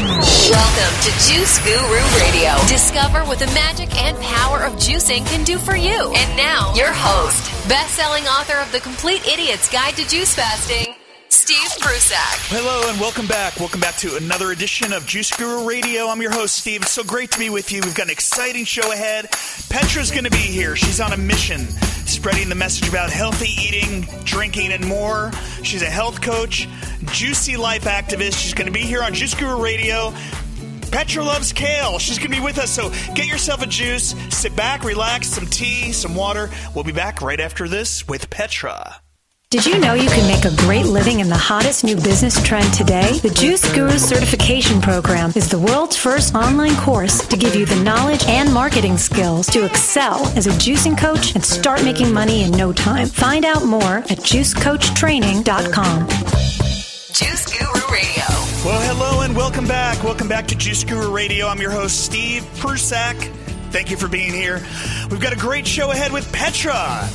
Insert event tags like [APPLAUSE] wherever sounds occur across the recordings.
Welcome to Juice Guru Radio. Discover what the magic and power of juicing can do for you. And now, your host, best-selling author of The Complete Idiot's Guide to Juice Fasting, Steve Prussack. Hello and welcome back. Welcome back to another edition of Juice Guru Radio. I'm your host, Steve. It's so great to be with you. We've got an exciting show ahead. Petra's going to be here. She's on a mission, spreading the message about healthy eating, drinking, and more. She's a health coach, juicy life activist. She's going to be here on Juice Guru Radio. Petra loves kale. She's going to be with us, so get yourself a juice, sit back, relax, some tea, some water. We'll be back right after this with Petra. Did you know you can make a great living in the hottest new business trend today? The Juice Guru Certification Program is the world's first online course to give you the knowledge and marketing skills to excel as a juicing coach and start making money in no time. Find out more at juicecoachtraining.com. Juice Guru Radio. Well, hello and welcome back. Welcome back to Juice Guru Radio. I'm your host, Steve Prussack. Thank you for being here. We've got a great show ahead with Petra.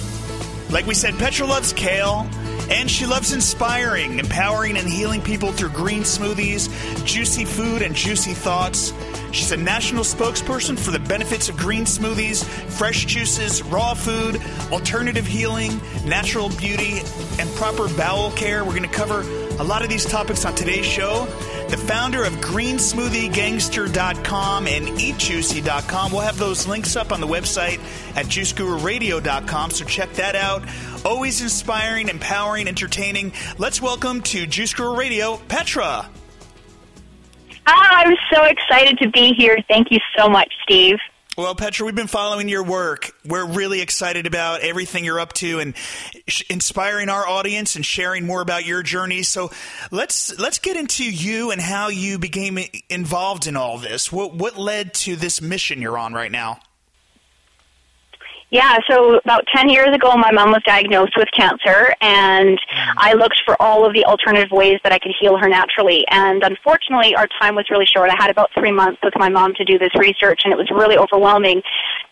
Like we said, Petra loves kale, and she loves inspiring, empowering, and healing people through green smoothies, juicy food, and juicy thoughts. She's a national spokesperson for the benefits of green smoothies, fresh juices, raw food, alternative healing, natural beauty, and proper bowel care. We're going to cover a lot of these topics on today's show. The founder of GreenSmoothieGangster.com and EatJuicy.com. We'll have those links up on the website at JuiceGuruRadio.com, so check that out. Always inspiring, empowering, entertaining. Let's welcome to Juice Guru Radio, Petra. Ah, I'm so excited to be here. Thank you so much, Steve. Well, Petra, we've been following your work. We're really excited about everything you're up to and sh- inspiring our audience and sharing more about your journey. So let's let's get into you and how you became involved in all this. What what led to this mission you're on right now? Yeah, so about 10 years ago, my mom was diagnosed with cancer, and I looked for all of the alternative ways that I could heal her naturally. And unfortunately, our time was really short. I had about three months with my mom to do this research, and it was really overwhelming.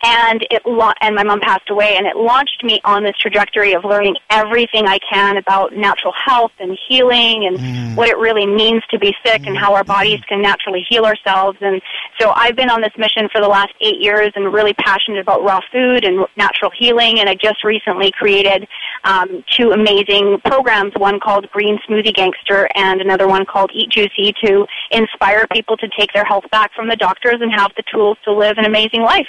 And it la- and my mom passed away, and it launched me on this trajectory of learning everything I can about natural health and healing, and Mm. what it really means to be sick, and how our bodies can naturally heal ourselves. And so I've been on this mission for the last eight years, and really passionate about raw food and natural healing. And I just recently created um, two amazing programs, one called Green Smoothie Gangster and another one called Eat Juicy to inspire people to take their health back from the doctors and have the tools to live an amazing life.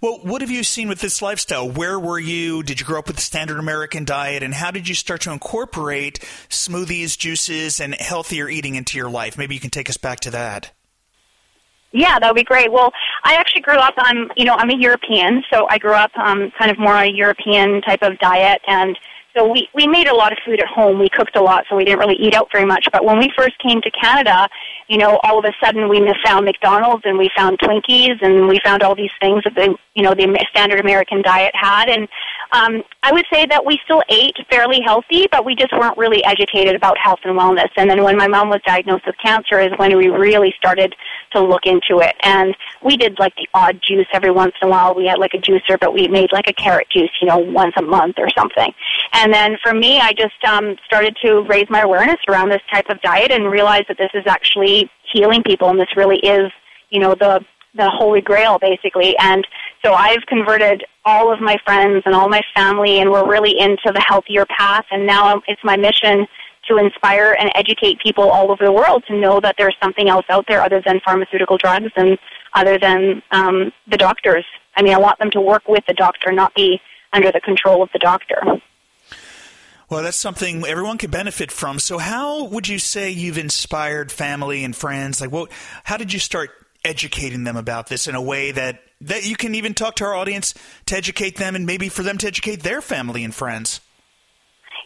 Well, what have you seen with this lifestyle? Where were you? Did you grow up with the standard American diet? And how did you start to incorporate smoothies, juices, and healthier eating into your life? Maybe you can take us back to that. Yeah, that would be great. Well, I actually grew up on, you know, I'm a European, so I grew up um, kind of more a European type of diet, and so we we made a lot of food at home. We cooked a lot, so we didn't really eat out very much. But when we first came to Canada, you know, all of a sudden we found McDonald's and we found Twinkies and we found all these things that the you know the standard American diet had, and um, I would say that we still ate fairly healthy, but we just weren't really educated about health and wellness. And then when my mom was diagnosed with cancer, is when we really started to look into it. And we did like the odd juice every once in a while. We had like a juicer, but we made like a carrot juice, you know, once a month or something. And then for me, I just um, started to raise my awareness around this type of diet and realize that this is actually healing people, and this really is, you know, the the holy grail basically. And so I've converted all of my friends and all my family, and we're really into the healthier path. And now it's my mission to inspire and educate people all over the world to know that there's something else out there other than pharmaceutical drugs and other than um, the doctors. I mean, I want them to work with the doctor, not be under the control of the doctor. Well, that's something everyone could benefit from. So, how would you say you've inspired family and friends? Like, what? How did you start educating them about this in a way that that you can even talk to our audience to educate them, and maybe for them to educate their family and friends?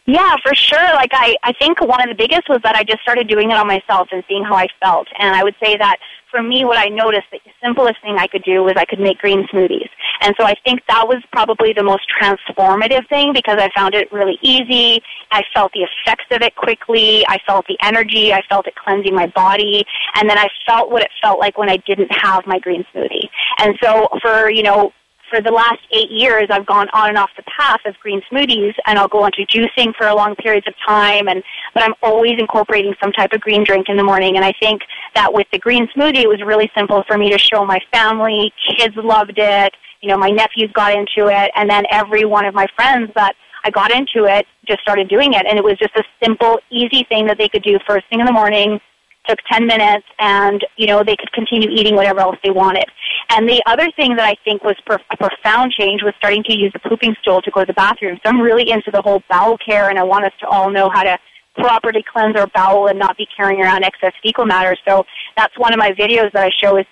Yeah, for sure. Like I, I think one of the biggest was that I just started doing it on myself and seeing how I felt. And I would say that for me, what I noticed, the simplest thing I could do was I could make green smoothies. And so I think that was probably the most transformative thing because I found it really easy. I felt the effects of it quickly. I felt the energy. I felt it cleansing my body. And then I felt what it felt like when I didn't have my green smoothie. And so for, you know, for the last eight years, I've gone on and off the path of green smoothies, and I'll go into juicing for long periods of time. And but I'm always incorporating some type of green drink in the morning. And I think that with the green smoothie, it was really simple for me to show my family. Kids loved it. You know, my nephews got into it, and then every one of my friends that I got into it just started doing it, and it was just a simple, easy thing that they could do first thing in the morning took 10 minutes and, you know, they could continue eating whatever else they wanted. And the other thing that I think was per- a profound change was starting to use the pooping stool to go to the bathroom. So I'm really into the whole bowel care and I want us to all know how to properly cleanse our bowel and not be carrying around excess fecal matter. So that's one of my videos that I show is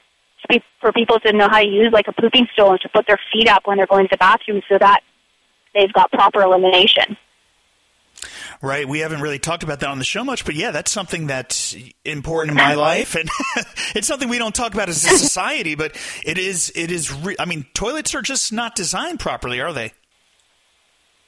for people to know how to use like a pooping stool and to put their feet up when they're going to the bathroom so that they've got proper elimination. Right. We haven't really talked about that on the show much, but yeah, that's something that's important in my [LAUGHS] life, and [LAUGHS] it's something we don't talk about as a society. But it is. It is. Re- I mean, toilets are just not designed properly, are they?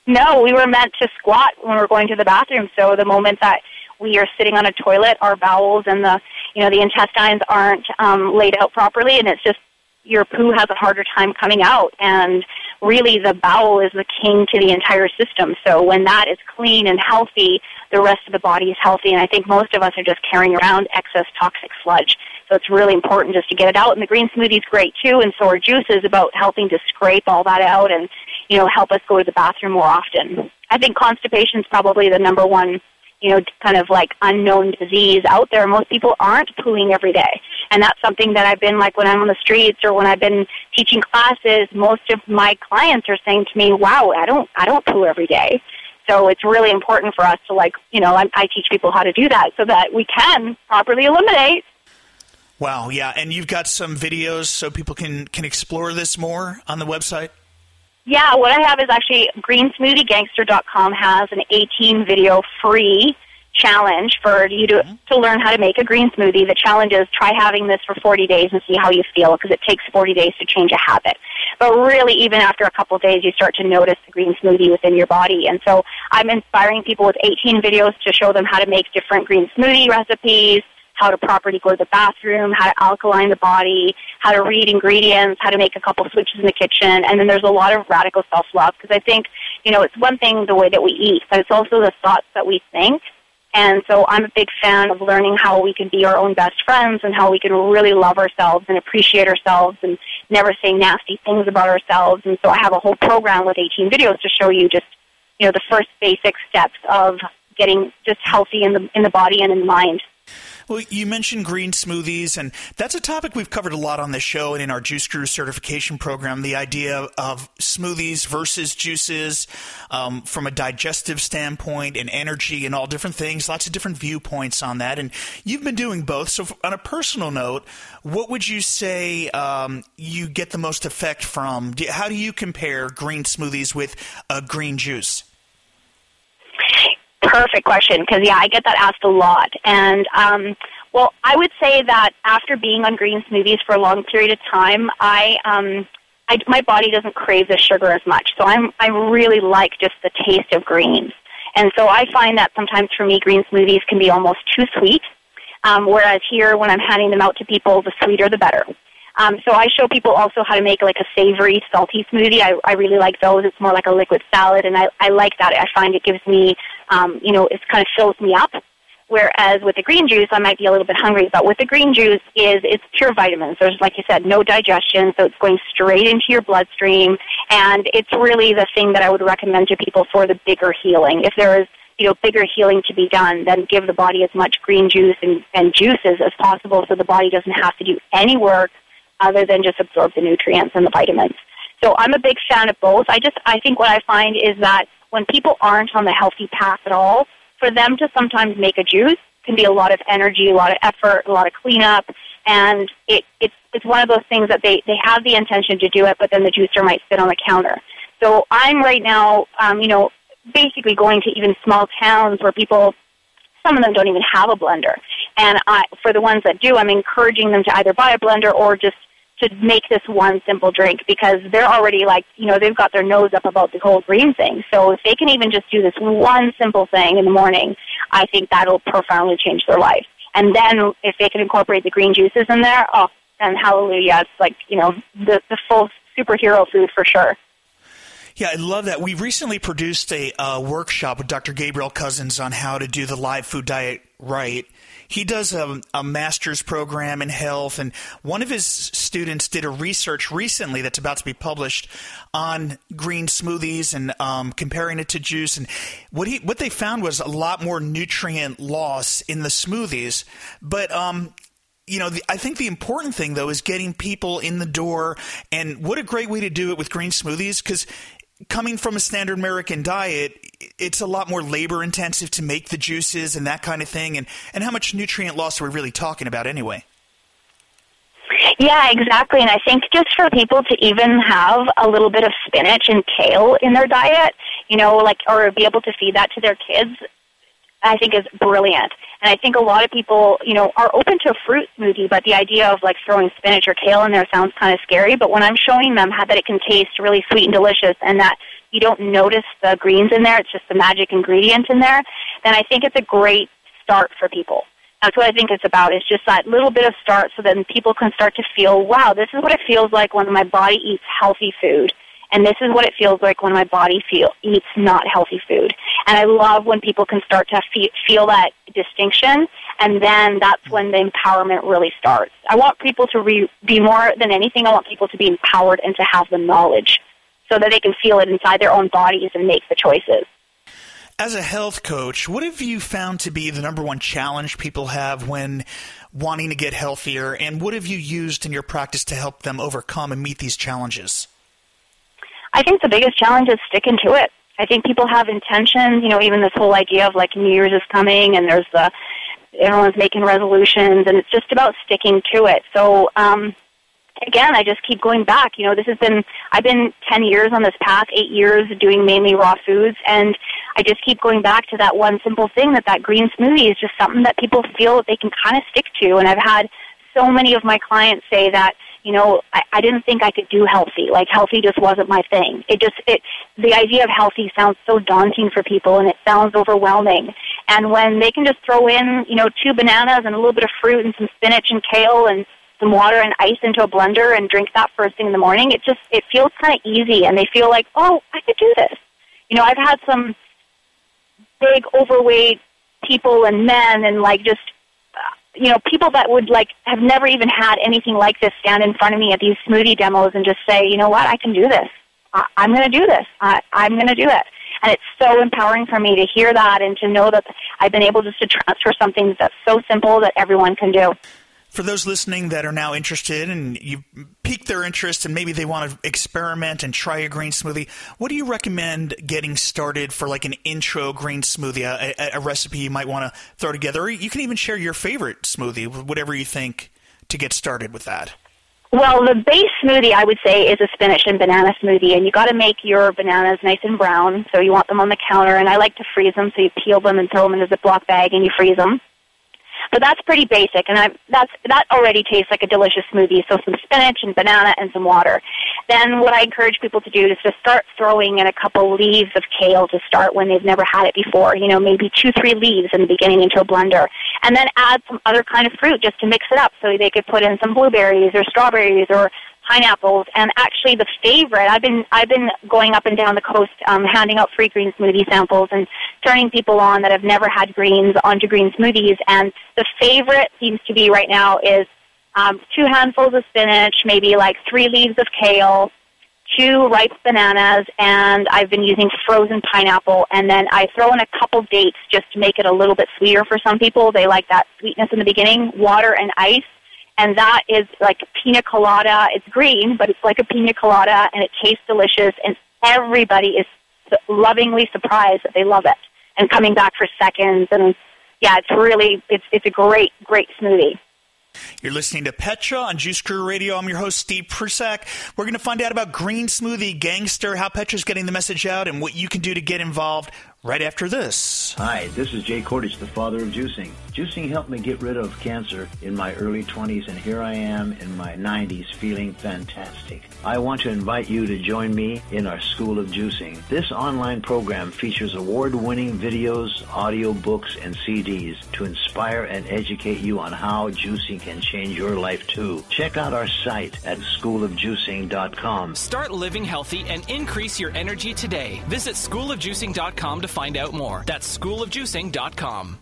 No, we were meant to squat when we're going to the bathroom. So the moment that we are sitting on a toilet, our bowels and the you know the intestines aren't um, laid out properly, and it's just your poo has a harder time coming out. And really the bowel is the king to the entire system. So when that is clean and healthy, the rest of the body is healthy. And I think most of us are just carrying around excess toxic sludge. So it's really important just to get it out. And the green smoothie is great too. And so our juice is about helping to scrape all that out and, you know, help us go to the bathroom more often. I think constipation is probably the number one you know, kind of like unknown disease out there. Most people aren't pooing every day. And that's something that I've been like when I'm on the streets or when I've been teaching classes, most of my clients are saying to me, wow, I don't, I don't poo every day. So it's really important for us to like, you know, I, I teach people how to do that so that we can properly eliminate. Wow, yeah, and you've got some videos so people can can explore this more on the website. Yeah, what I have is actually greensmoothiegangster.com has an 18 video free challenge for you to, mm-hmm. to learn how to make a green smoothie. The challenge is try having this for 40 days and see how you feel because it takes 40 days to change a habit. But really, even after a couple of days, you start to notice the green smoothie within your body. And so I'm inspiring people with 18 videos to show them how to make different green smoothie recipes, how to properly go to the bathroom, how to alkaline the body, how to read ingredients, how to make a couple switches in the kitchen, and then there's a lot of radical self-love because I think, you know, it's one thing the way that we eat, but it's also the thoughts that we think. And so I'm a big fan of learning how we can be our own best friends and how we can really love ourselves and appreciate ourselves and never say nasty things about ourselves. And so I have a whole program with 18 videos to show you just, you know, the first basic steps of getting just healthy in the in the body and in the mind. Well, you mentioned green smoothies, and that's a topic we've covered a lot on this show and in our Juice Guru certification program. The idea of smoothies versus juices um, from a digestive standpoint and energy and all different things, lots of different viewpoints on that. And you've been doing both. So, on a personal note, what would you say um, you get the most effect from? How do you compare green smoothies with a green juice? Perfect question because yeah, I get that asked a lot. And um, well, I would say that after being on green smoothies for a long period of time, I um, I, my body doesn't crave the sugar as much. So I'm I really like just the taste of greens. And so I find that sometimes for me, green smoothies can be almost too sweet. Um, whereas here, when I'm handing them out to people, the sweeter the better. Um, so I show people also how to make like a savory, salty smoothie. I, I really like those. It's more like a liquid salad, and I, I like that. I find it gives me, um, you know, it kind of fills me up. Whereas with the green juice, I might be a little bit hungry. But with the green juice, is it's pure vitamins. There's, like you said, no digestion, so it's going straight into your bloodstream, and it's really the thing that I would recommend to people for the bigger healing. If there is you know, bigger healing to be done, then give the body as much green juice and, and juices as possible so the body doesn't have to do any work other than just absorb the nutrients and the vitamins. So I'm a big fan of both. I just I think what I find is that when people aren't on the healthy path at all, for them to sometimes make a juice can be a lot of energy, a lot of effort, a lot of cleanup, and it it's it's one of those things that they they have the intention to do it, but then the juicer might sit on the counter. So I'm right now, um, you know, basically going to even small towns where people some of them don't even have a blender. And I, for the ones that do, I'm encouraging them to either buy a blender or just to make this one simple drink because they're already like, you know, they've got their nose up about the whole green thing. So if they can even just do this one simple thing in the morning, I think that'll profoundly change their life. And then if they can incorporate the green juices in there, oh, then hallelujah, it's like, you know, the, the full superhero food for sure. Yeah, I love that. We recently produced a uh, workshop with Dr. Gabriel Cousens on how to do the live food diet right. He does a, a, master's program in health, and one of his students did a research recently that's about to be published on green smoothies and um, comparing it to juice. And what he what they found was a lot more nutrient loss in the smoothies, but um, you know, the, I think the important thing though is getting people in the door, and what a great way to do it with green smoothies because coming from a standard American diet, it's a lot more labor intensive to make the juices and that kind of thing. And, and how much nutrient loss are we really talking about anyway? Yeah, exactly. And I think just for people to even have a little bit of spinach and kale in their diet, you know, like, or be able to feed that to their kids, I think is brilliant. And I think a lot of people, you know, are open to a fruit smoothie, but the idea of like throwing spinach or kale in there sounds kind of scary. But when I'm showing them how that it can taste really sweet and delicious and that you don't notice the greens in there, it's just the magic ingredient in there, then I think it's a great start for people. That's what I think it's about. It's just that little bit of start so then people can start to feel, wow, this is what it feels like when my body eats healthy food. And this is what it feels like when my body feel, eats not healthy food. And I love when people can start to fe- feel that distinction, and then that's when the empowerment really starts. I want people to re- be more than anything, I want people to be empowered and to have the knowledge so that they can feel it inside their own bodies and make the choices. As a health coach, what have you found to be the number one challenge people have when wanting to get healthier, and what have you used in your practice to help them overcome and meet these challenges? I think the biggest challenge is sticking to it. I think people have intentions, you know, even this whole idea of like New Year's is coming and there's the everyone's making resolutions and it's just about sticking to it. So, um again, I just keep going back. You know, this has been I've been 10 years on this path, 8 years doing mainly raw foods and I just keep going back to that one simple thing that that green smoothie is just something that people feel that they can kind of stick to and I've had so many of my clients say that you know, I, I didn't think I could do healthy. Like healthy just wasn't my thing. It just it the idea of healthy sounds so daunting for people and it sounds overwhelming. And when they can just throw in, you know, two bananas and a little bit of fruit and some spinach and kale and some water and ice into a blender and drink that first thing in the morning, it just it feels kind of easy and they feel like, "Oh, I could do this." You know, I've had some big overweight people and men and like just you know, people that would like have never even had anything like this stand in front of me at these smoothie demos and just say, you know what, I can do this. I, I'm going to do this. I, I'm going to do it. And it's so empowering for me to hear that and to know that I've been able just to transfer something that's so simple that everyone can do for those listening that are now interested and you piqued their interest and maybe they want to experiment and try a green smoothie, what do you recommend getting started for like an intro green smoothie, a, a recipe you might want to throw together? Or you can even share your favorite smoothie, whatever you think to get started with that. Well, the base smoothie I would say is a spinach and banana smoothie, and you got to make your bananas nice and brown. So you want them on the counter, and I like to freeze them. So you peel them and throw them in a Ziploc bag, and you freeze them. So that's pretty basic, and I, that's that already tastes like a delicious smoothie. So some spinach and banana and some water. Then what I encourage people to do is to start throwing in a couple leaves of kale to start when they've never had it before. You know, maybe two, three leaves in the beginning into a blender, and then add some other kind of fruit just to mix it up. So they could put in some blueberries or strawberries or pineapples, and actually the favorite. I've been I've been going up and down the coast, um, handing out free green smoothie samples and turning people on that have never had greens onto green smoothies. And the favorite seems to be right now is um, two handfuls of spinach, maybe like three leaves of kale, two ripe bananas, and I've been using frozen pineapple. And then I throw in a couple dates just to make it a little bit sweeter for some people. They like that sweetness in the beginning. Water and ice and that is like pina colada. It's green, but it's like a pina colada, and it tastes delicious, and everybody is lovingly surprised that they love it and coming back for seconds. And yeah, it's really it's it's a great great smoothie. You're listening to Petra on Juice Guru Radio. I'm your host, Steve Prussack. We're going to find out about Green Smoothie Gangster, how Petra's getting the message out, and what you can do to get involved right after this. Hi, this is Jay Kordich, the father of juicing. Juicing helped me get rid of cancer in my early 20s, and here I am in my 90s feeling fantastic. I want to invite you to join me in our School of Juicing. This online program features award-winning videos, audio books, and CDs to inspire and educate you on how juicing can change your life too. Check out our site at schoolofjuicing.com. Start living healthy and increase your energy today. Visit schoolofjuicing.com to find out more. That's schoolofjuicing.com.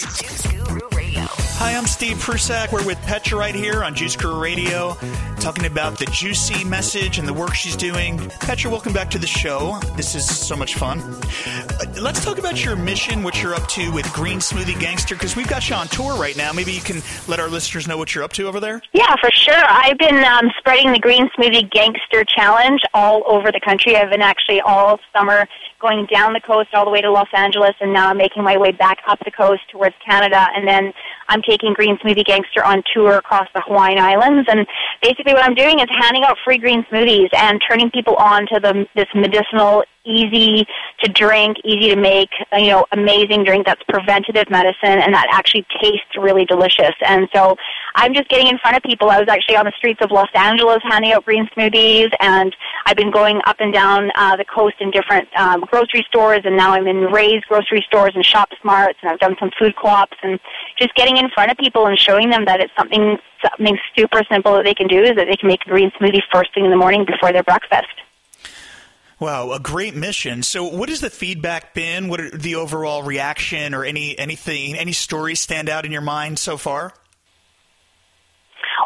Juice Guru Radio. Hi, I'm Steve Prussack. We're with Petra right here on Juice Guru Radio, talking about the juicy message and the work she's doing. Petra, welcome back to the show. This is so much fun. Uh, let's talk about your mission, what you're up to with Green Smoothie Gangster, because we've got you on tour right now. Maybe you can let our listeners know what you're up to over there. Yeah, for sure. I've been um, spreading the Green Smoothie Gangster Challenge all over the country. I've been actually all summer going down the coast all the way to Los Angeles, and now I'm making my way back up the coast towards Canada. And then I'm taking Green Smoothie Gangster on tour across the Hawaiian Islands. And basically, what I'm doing is handing out free green smoothies and turning people on to the, this medicinal, easy to drink, easy to make, uh, you know, amazing drink that's preventative medicine and that actually tastes really delicious. And so I'm just getting in front of people. I was actually on the streets of Los Angeles handing out green smoothies, and I've been going up and down uh, the coast in different um, grocery stores, and now I'm in Ray's grocery stores and Shop Smarts, and I've done some food co-ops, and just getting in front of people and showing them that it's something something super simple that they can do is that they can make a green smoothie first thing in the morning before their breakfast. Wow, a great mission. So, what has the feedback been? What are the overall reaction, or any anything, any stories stand out in your mind so far?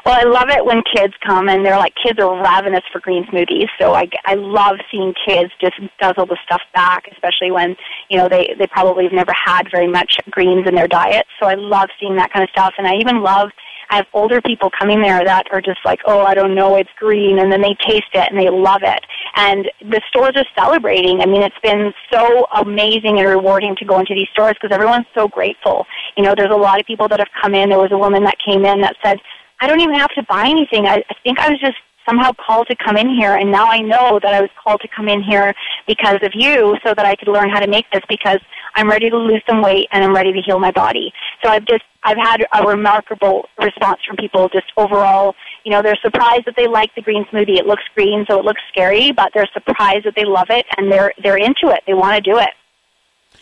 Well, I love it when kids come and they're like, kids are ravenous for green smoothies. So I, I love seeing kids just guzzle the stuff back, especially when, you know, they, they probably have never had very much greens in their diet. So I love seeing that kind of stuff. And I even love, I have older people coming there that are just like, oh, I don't know, it's green. And then they taste it and they love it. And the stores are celebrating. I mean, it's been so amazing and rewarding to go into these stores because everyone's so grateful. You know, there's a lot of people that have come in. There was a woman that came in that said, I don't even have to buy anything. I, I think I was just somehow called to come in here, and now I know that I was called to come in here because of you, so that I could learn how to make this because I'm ready to lose some weight and I'm ready to heal my body. So I've just I've had a remarkable response from people. Just overall, you know, they're surprised that they like the green smoothie. It looks green, so it looks scary, but they're surprised that they love it and they're they're into it. They want to do it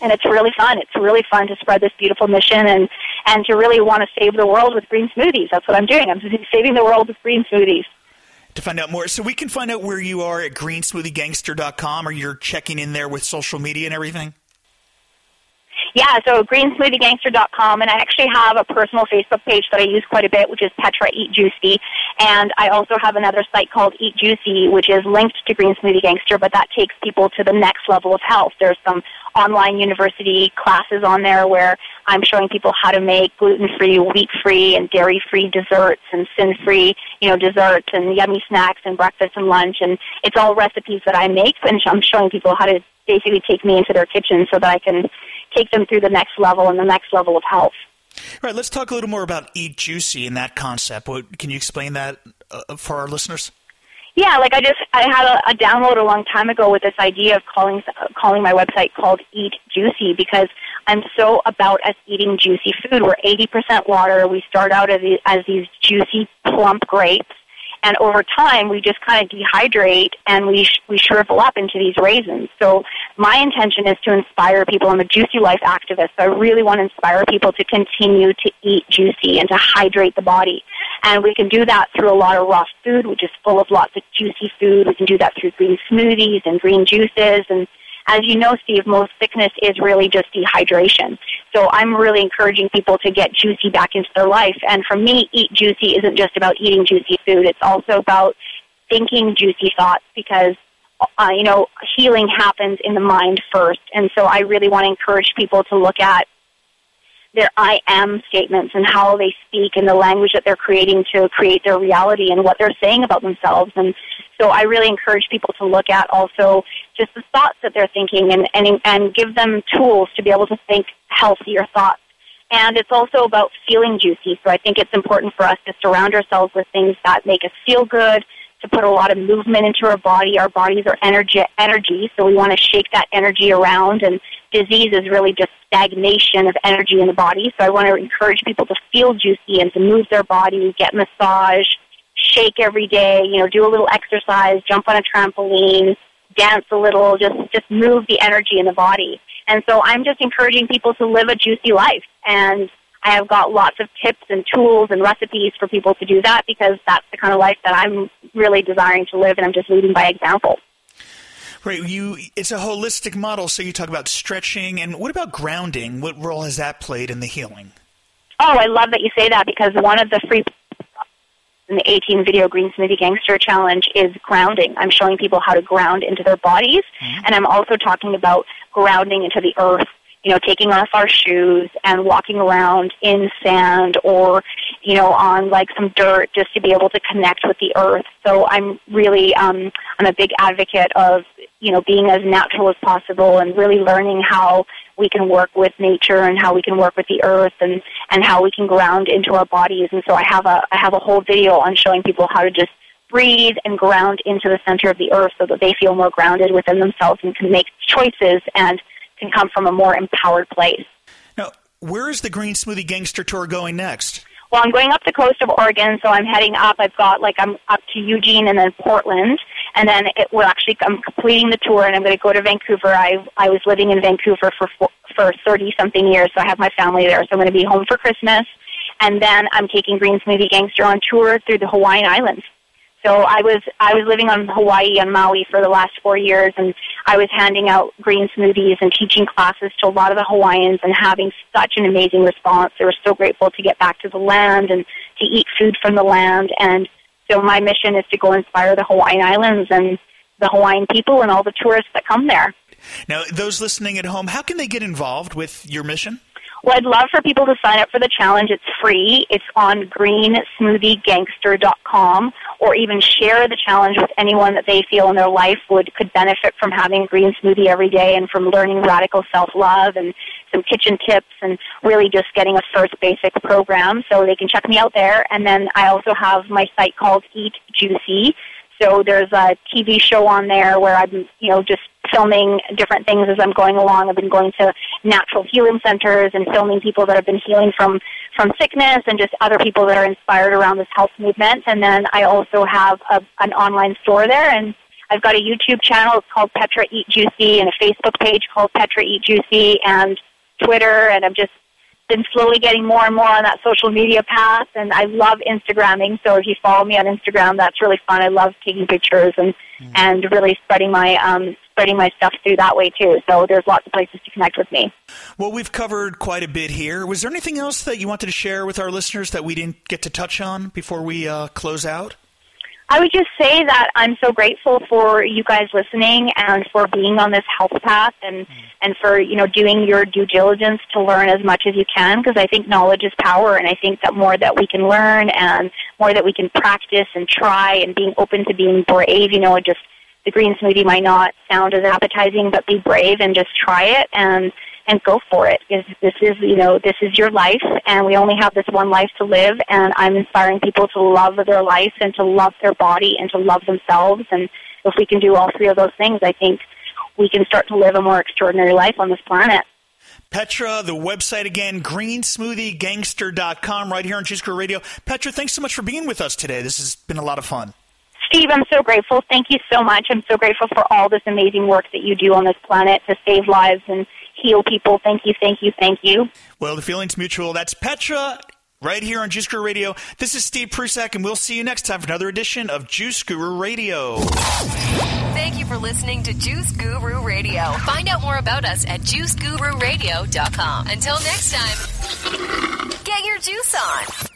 and it's really fun. It's really fun to spread this beautiful mission and and to really want to save the world with green smoothies. That's what I'm doing. I'm [LAUGHS] saving the world with green smoothies. To find out more, so we can find out where you are at greensmoothiegangster.com or you're checking in there with social media and everything? Yeah, so greensmoothiegangster.com, and I actually have a personal Facebook page that I use quite a bit, which is Petra Eat Juicy, and I also have another site called Eat Juicy, which is linked to Green Smoothie Gangster, but that takes people to the next level of health. There's some online university classes on there where I'm showing people how to make gluten-free, wheat-free, and dairy-free desserts and sin-free, you know, desserts and yummy snacks and breakfast and lunch, and it's all recipes that I make, and I'm showing people how to basically take me into their kitchen so that I can take them through the next level and the next level of health. All right, let's talk a little more about Eat Juicy and that concept. What, can you explain that uh, for our listeners? Yeah, like I just I had a, a download a long time ago with this idea of calling calling my website called Eat Juicy because I'm so about us eating juicy food. We're 80% water. We start out as as these juicy plump grapes and over time we just kind of dehydrate and we sh- we shrivel up into these raisins. So my intention is to inspire people. I'm a juicy life activist. So I really want to inspire people to continue to eat juicy and to hydrate the body. And we can do that through a lot of raw food, which is full of lots of juicy food. We can do that through green smoothies and green juices and as you know, Steve, most sickness is really just dehydration. So I'm really encouraging people to get juicy back into their life. And for me, eat juicy isn't just about eating juicy food. It's also about thinking juicy thoughts because uh, you know, healing happens in the mind first. And so I really want to encourage people to look at their I am statements and how they speak and the language that they're creating to create their reality and what they're saying about themselves. And so I really encourage people to look at also just the thoughts that they're thinking and, and, and give them tools to be able to think healthier thoughts. And it's also about feeling juicy. So I think it's important for us to surround ourselves with things that make us feel good, to put a lot of movement into our body. Our bodies are energy, energy, so we want to shake that energy around. And disease is really just stagnation of energy in the body. So I want to encourage people to feel juicy and to move their body, get massage, shake every day. You know, do a little exercise, jump on a trampoline, dance a little, just just move the energy in the body. And so I'm just encouraging people to live a juicy life and I have got lots of tips and tools and recipes for people to do that because that's the kind of life that I'm really desiring to live and I'm just leading by example. Right, you it's a holistic model so you talk about stretching and what about grounding? What role has that played in the healing? Oh, I love that you say that because one of the free in the 18 video Green Smoothie Gangster Challenge is grounding. I'm showing people how to ground into their bodies, mm-hmm. and I'm also talking about grounding into the earth you know, taking off our shoes and walking around in sand or, you know, on like some dirt just to be able to connect with the earth. So I'm really, um, I'm a big advocate of, you know, being as natural as possible and really learning how we can work with nature and how we can work with the earth and, and how we can ground into our bodies. And so I have a, I have a whole video on showing people how to just breathe and ground into the center of the earth so that they feel more grounded within themselves and can make choices and can come from a more empowered place. Now, where is the Green Smoothie Gangster Tour going next? Well, I'm going up the coast of Oregon, so I'm heading up. I've got like I'm up to Eugene and then Portland, and then it will actually I'm completing the tour, and I'm going to go to Vancouver. I I was living in Vancouver for for 30 something years, so I have my family there. So I'm going to be home for Christmas, and then I'm taking Green Smoothie Gangster on tour through the Hawaiian Islands. So I was I was living on Hawaii on Maui for the last four years, and I was handing out green smoothies and teaching classes to a lot of the Hawaiians, and having such an amazing response. They were so grateful to get back to the land and to eat food from the land. And so my mission is to go inspire the Hawaiian Islands and the Hawaiian people and all the tourists that come there. Now, those listening at home, how can they get involved with your mission? Well, I'd love for people to sign up for the challenge. It's free. It's on greensmoothiegangster.com or even share the challenge with anyone that they feel in their life would could benefit from having a green smoothie every day and from learning radical self-love and some kitchen tips and really just getting a first basic program. So they can check me out there. And then I also have my site called Eat Juicy. So there's a TV show on there where I'm, you know, just filming different things as I'm going along. I've been going to natural healing centers and filming people that have been healing from from sickness and just other people that are inspired around this health movement. And then I also have a, an online store there and I've got a YouTube channel. It's called Petra Eat Juicy and a Facebook page called Petra Eat Juicy and Twitter. And I've just been slowly getting more and more on that social media path and I love Instagramming. So if you follow me on Instagram, that's really fun. I love taking pictures and mm. and really spreading my um spreading my stuff through that way too. So there's lots of places to connect with me. Well, we've covered quite a bit here. Was there anything else that you wanted to share with our listeners that we didn't get to touch on before we uh, close out? I would just say that I'm so grateful for you guys listening and for being on this health path and mm. and for you know doing your due diligence to learn as much as you can because I think knowledge is power and I think that more that we can learn and more that we can practice and try and being open to being brave, you know, just the green smoothie might not sound as appetizing, but be brave and just try it and and go for it. Because this is you know this is your life, and we only have this one life to live. And I'm inspiring people to love their life and to love their body and to love themselves. And if we can do all three of those things, I think we can start to live a more extraordinary life on this planet. Petra, the website again, greensmoothiegangster.com, right here on Juice Guru Radio. Petra, thanks so much for being with us today. This has been a lot of fun. Steve, I'm so grateful. Thank you so much. I'm so grateful for all this amazing work that you do on this planet to save lives and heal people. Thank you, thank you, thank you. Well, the feeling's mutual. That's Petra right here on Juice Guru Radio. This is Steve Prussack, and we'll see you next time for another edition of Juice Guru Radio. Thank you for listening to Juice Guru Radio. Find out more about us at juicegururadio.com. Until next time, get your juice on.